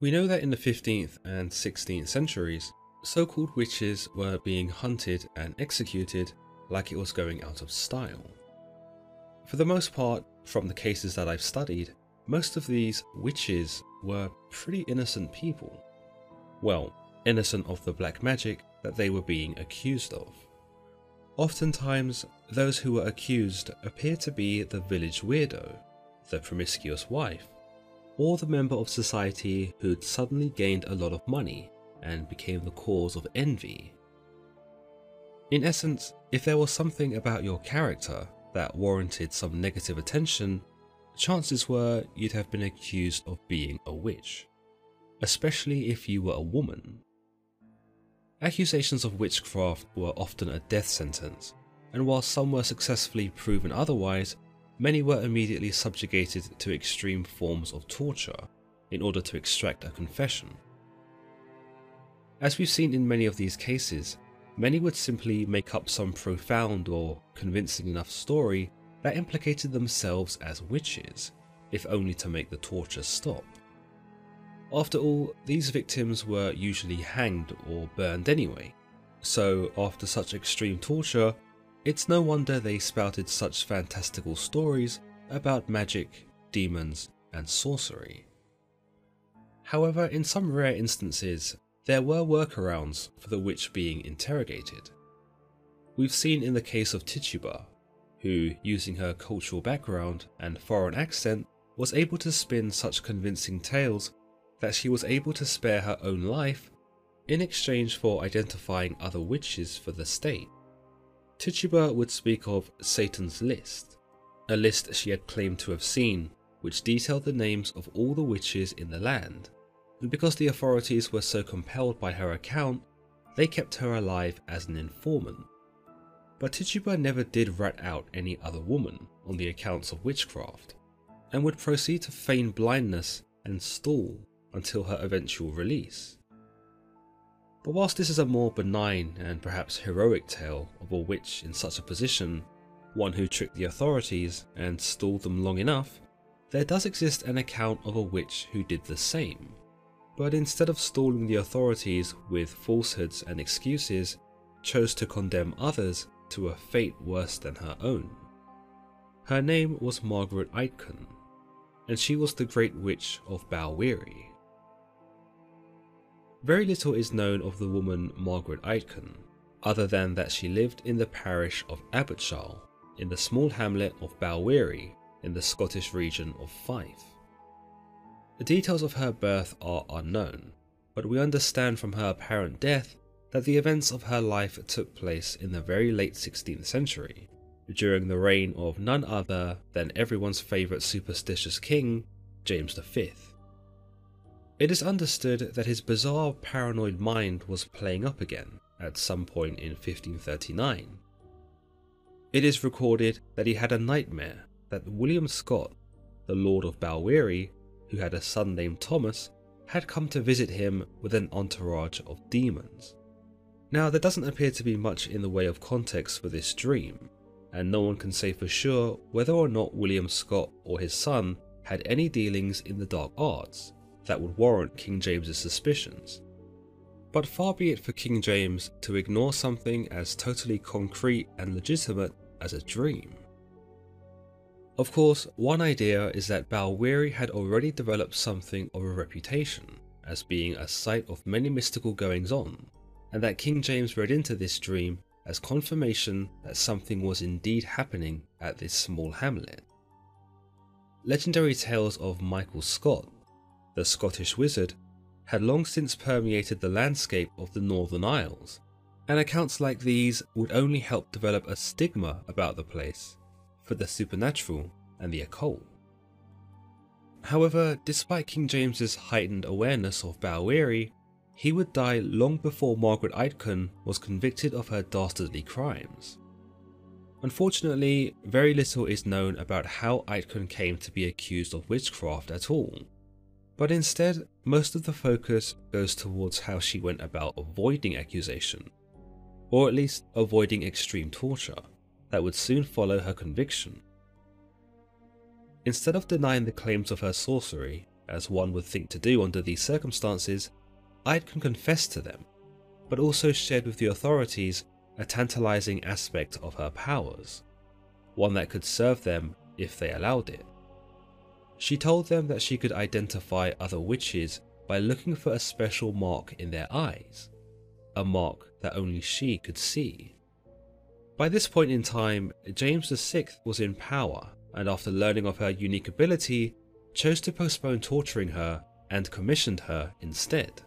We know that in the 15th and 16th centuries, so called witches were being hunted and executed like it was going out of style. For the most part, from the cases that I've studied, most of these witches were pretty innocent people. Well, innocent of the black magic that they were being accused of. Oftentimes, those who were accused appeared to be the village weirdo, the promiscuous wife, or the member of society who'd suddenly gained a lot of money and became the cause of envy. In essence, if there was something about your character that warranted some negative attention, chances were you'd have been accused of being a witch, especially if you were a woman. Accusations of witchcraft were often a death sentence, and while some were successfully proven otherwise, many were immediately subjugated to extreme forms of torture in order to extract a confession. As we've seen in many of these cases, many would simply make up some profound or convincing enough story that implicated themselves as witches, if only to make the torture stop. After all, these victims were usually hanged or burned anyway, so after such extreme torture, it's no wonder they spouted such fantastical stories about magic, demons, and sorcery. However, in some rare instances, there were workarounds for the witch being interrogated. We've seen in the case of Tituba, who, using her cultural background and foreign accent, was able to spin such convincing tales that she was able to spare her own life in exchange for identifying other witches for the state. Tituba would speak of Satan's list, a list she had claimed to have seen, which detailed the names of all the witches in the land, and because the authorities were so compelled by her account, they kept her alive as an informant. But Tituba never did rat out any other woman on the accounts of witchcraft, and would proceed to feign blindness and stall until her eventual release. But whilst this is a more benign and perhaps heroic tale of a witch in such a position, one who tricked the authorities and stalled them long enough, there does exist an account of a witch who did the same. But instead of stalling the authorities with falsehoods and excuses, chose to condemn others to a fate worse than her own. Her name was Margaret Aitken, and she was the Great Witch of Balwearie. Very little is known of the woman Margaret Aitken, other than that she lived in the parish of Abbotshall, in the small hamlet of Balwearie, in the Scottish region of Fife. The details of her birth are unknown, but we understand from her apparent death that the events of her life took place in the very late 16th century, during the reign of none other than everyone's favourite superstitious king, James V. It is understood that his bizarre paranoid mind was playing up again at some point in 1539. It is recorded that he had a nightmare that William Scott, the Lord of Balwearie, who had a son named Thomas, had come to visit him with an entourage of demons. Now, there doesn't appear to be much in the way of context for this dream, and no one can say for sure whether or not William Scott or his son had any dealings in the dark arts, that would warrant King James's suspicions. But far be it for King James to ignore something as totally concrete and legitimate as a dream. Of course, one idea is that Balwearie had already developed something of a reputation as being a site of many mystical goings on, and that King James read into this dream as confirmation that something was indeed happening at this small hamlet. Legendary tales of Michael Scott the Scottish wizard, had long since permeated the landscape of the Northern Isles, and accounts like these would only help develop a stigma about the place for the supernatural and the occult. However, despite King James's heightened awareness of Balwearie, he would die long before Margaret Aitken was convicted of her dastardly crimes. Unfortunately, very little is known about how Aitken came to be accused of witchcraft at all, but instead, most of the focus goes towards how she went about avoiding accusation, or at least avoiding extreme torture that would soon follow her conviction. Instead of denying the claims of her sorcery as one would think to do under these circumstances, Aitken confessed to them, but also shared with the authorities a tantalizing aspect of her powers, one that could serve them if they allowed it. She told them that she could identify other witches by looking for a special mark in their eyes, a mark that only she could see. By this point in time, James VI was in power, and after learning of her unique ability, chose to postpone torturing her and commissioned her instead.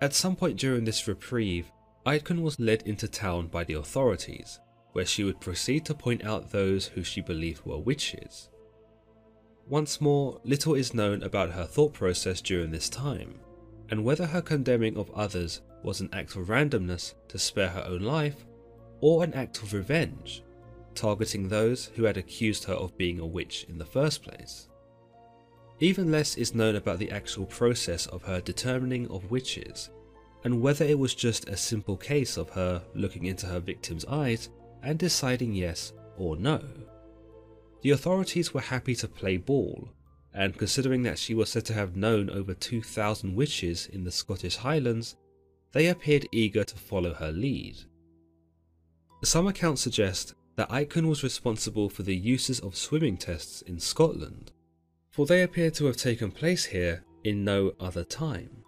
At some point during this reprieve, Aitken was led into town by the authorities, where she would proceed to point out those who she believed were witches. Once more, little is known about her thought process during this time, and whether her condemning of others was an act of randomness to spare her own life, or an act of revenge, targeting those who had accused her of being a witch in the first place. Even less is known about the actual process of her determining of witches, and whether it was just a simple case of her looking into her victim's eyes and deciding yes or no. The authorities were happy to play ball, and considering that she was said to have known over 2,000 witches in the Scottish Highlands, they appeared eager to follow her lead. Some accounts suggest that Aitken was responsible for the uses of swimming tests in Scotland, for they appear to have taken place here in no other time.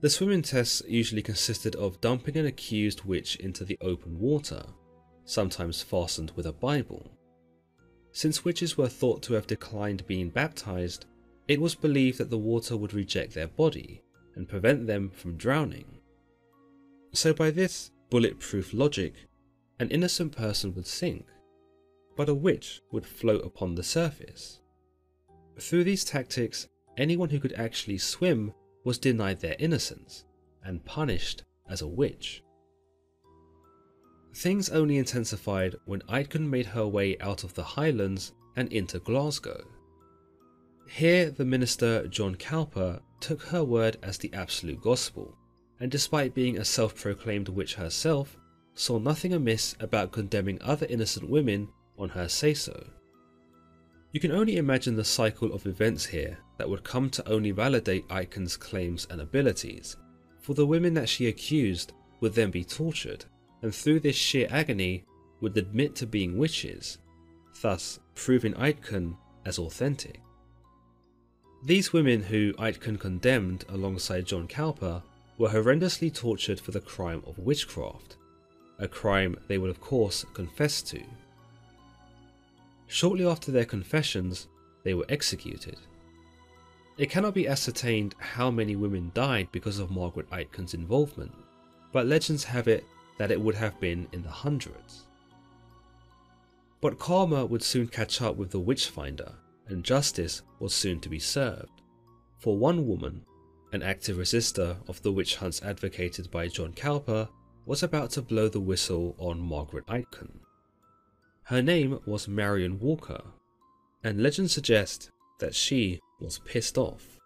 The swimming tests usually consisted of dumping an accused witch into the open water, sometimes fastened with a Bible. Since witches were thought to have declined being baptized, it was believed that the water would reject their body and prevent them from drowning. So, by this bulletproof logic, an innocent person would sink, but a witch would float upon the surface. Through these tactics, anyone who could actually swim was denied their innocence and punished as a witch. Things only intensified when Aitken made her way out of the Highlands and into Glasgow. Here, the minister John Cowper took her word as the absolute gospel, and despite being a self proclaimed witch herself, saw nothing amiss about condemning other innocent women on her say so. You can only imagine the cycle of events here that would come to only validate Aitken's claims and abilities, for the women that she accused would then be tortured and through this sheer agony would admit to being witches, thus proving Aitken as authentic. These women who Aitken condemned alongside John Cowper were horrendously tortured for the crime of witchcraft, a crime they would of course confess to. Shortly after their confessions, they were executed. It cannot be ascertained how many women died because of Margaret Aitken's involvement, but legends have it that it would have been in the hundreds. But karma would soon catch up with the witchfinder, and justice was soon to be served. For one woman, an active resistor of the witch hunts advocated by John Cowper, was about to blow the whistle on Margaret Aitken. Her name was Marion Walker, and legends suggest that she was pissed off.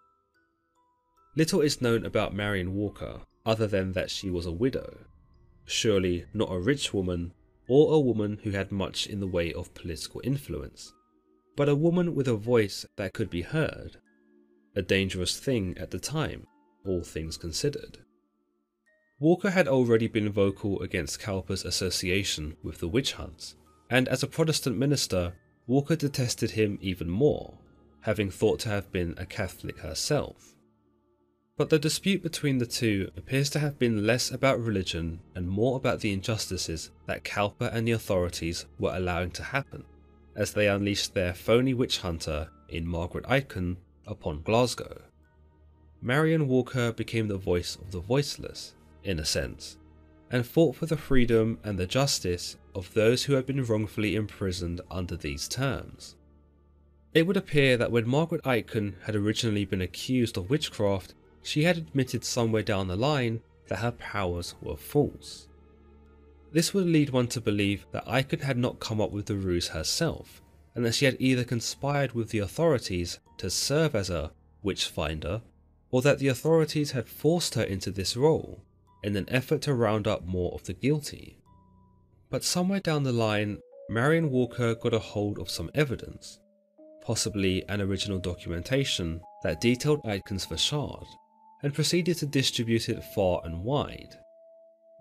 Little is known about Marion Walker other than that she was a widow, surely not a rich woman or a woman who had much in the way of political influence, but a woman with a voice that could be heard. A dangerous thing at the time, all things considered. Walker had already been vocal against Cowper's association with the witch hunts, and as a Protestant minister, Walker detested him even more, having thought to have been a Catholic herself. But the dispute between the two appears to have been less about religion and more about the injustices that Cowper and the authorities were allowing to happen, as they unleashed their phony witch hunter in Margaret Aitken upon Glasgow. Marion Walker became the voice of the voiceless, in a sense, and fought for the freedom and the justice of those who had been wrongfully imprisoned under these terms. It would appear that when Margaret Aitken had originally been accused of witchcraft, she had admitted somewhere down the line that her powers were false. This would lead one to believe that Aitken had not come up with the ruse herself, and that she had either conspired with the authorities to serve as a witch finder, or that the authorities had forced her into this role in an effort to round up more of the guilty. But somewhere down the line, Marion Walker got a hold of some evidence, possibly an original documentation that detailed Aitken's facade, and proceeded to distribute it far and wide.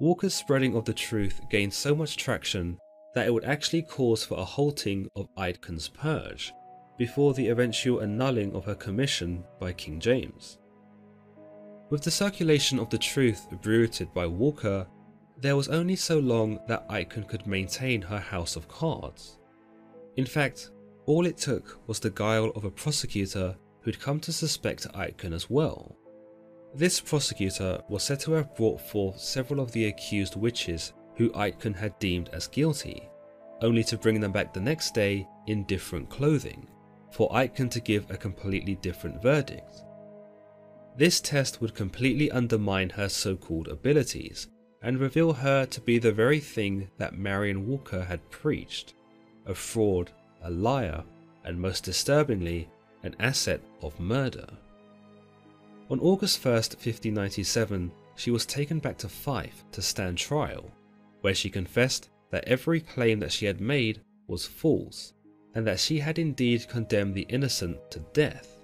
Walker's spreading of the truth gained so much traction that it would actually cause for a halting of Aitken's purge before the eventual annulling of her commission by King James. With the circulation of the truth bruited by Walker, there was only so long that Aitken could maintain her house of cards. In fact, all it took was the guile of a prosecutor who'd come to suspect Aitken as well. This prosecutor was said to have brought forth several of the accused witches who Aitken had deemed as guilty, only to bring them back the next day in different clothing, for Aitken to give a completely different verdict. This test would completely undermine her so called abilities and reveal her to be the very thing that Marion Walker had preached a fraud, a liar, and most disturbingly, an asset of murder. On August 1st, 1597, she was taken back to Fife to stand trial, where she confessed that every claim that she had made was false, and that she had indeed condemned the innocent to death,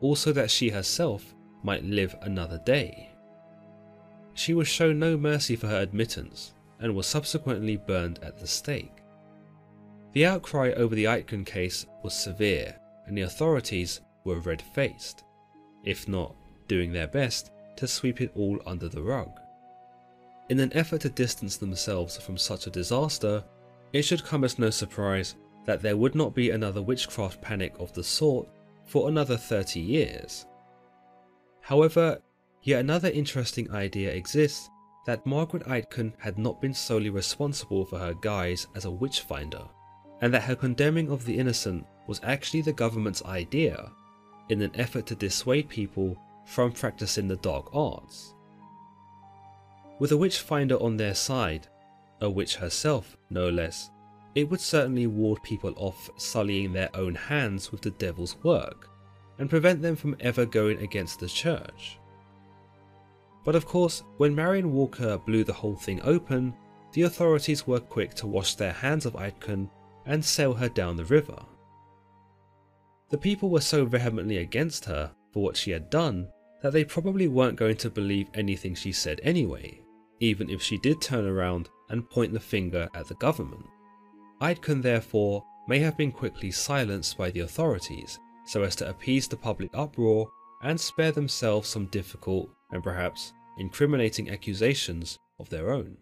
also that she herself might live another day. She was shown no mercy for her admittance and was subsequently burned at the stake. The outcry over the Aitken case was severe, and the authorities were red faced, if not doing their best to sweep it all under the rug. In an effort to distance themselves from such a disaster, it should come as no surprise that there would not be another witchcraft panic of the sort for another 30 years. However, yet another interesting idea exists that Margaret Aitken had not been solely responsible for her guise as a witch finder, and that her condemning of the innocent was actually the government's idea in an effort to dissuade people from practicing the dark arts. With a witch finder on their side, a witch herself no less, it would certainly ward people off sullying their own hands with the devil's work, and prevent them from ever going against the church. But of course, when Marion Walker blew the whole thing open, the authorities were quick to wash their hands of Aitken and sail her down the river. The people were so vehemently against her for what she had done that they probably weren't going to believe anything she said anyway, even if she did turn around and point the finger at the government. Aitken therefore may have been quickly silenced by the authorities so as to appease the public uproar and spare themselves some difficult and perhaps incriminating accusations of their own.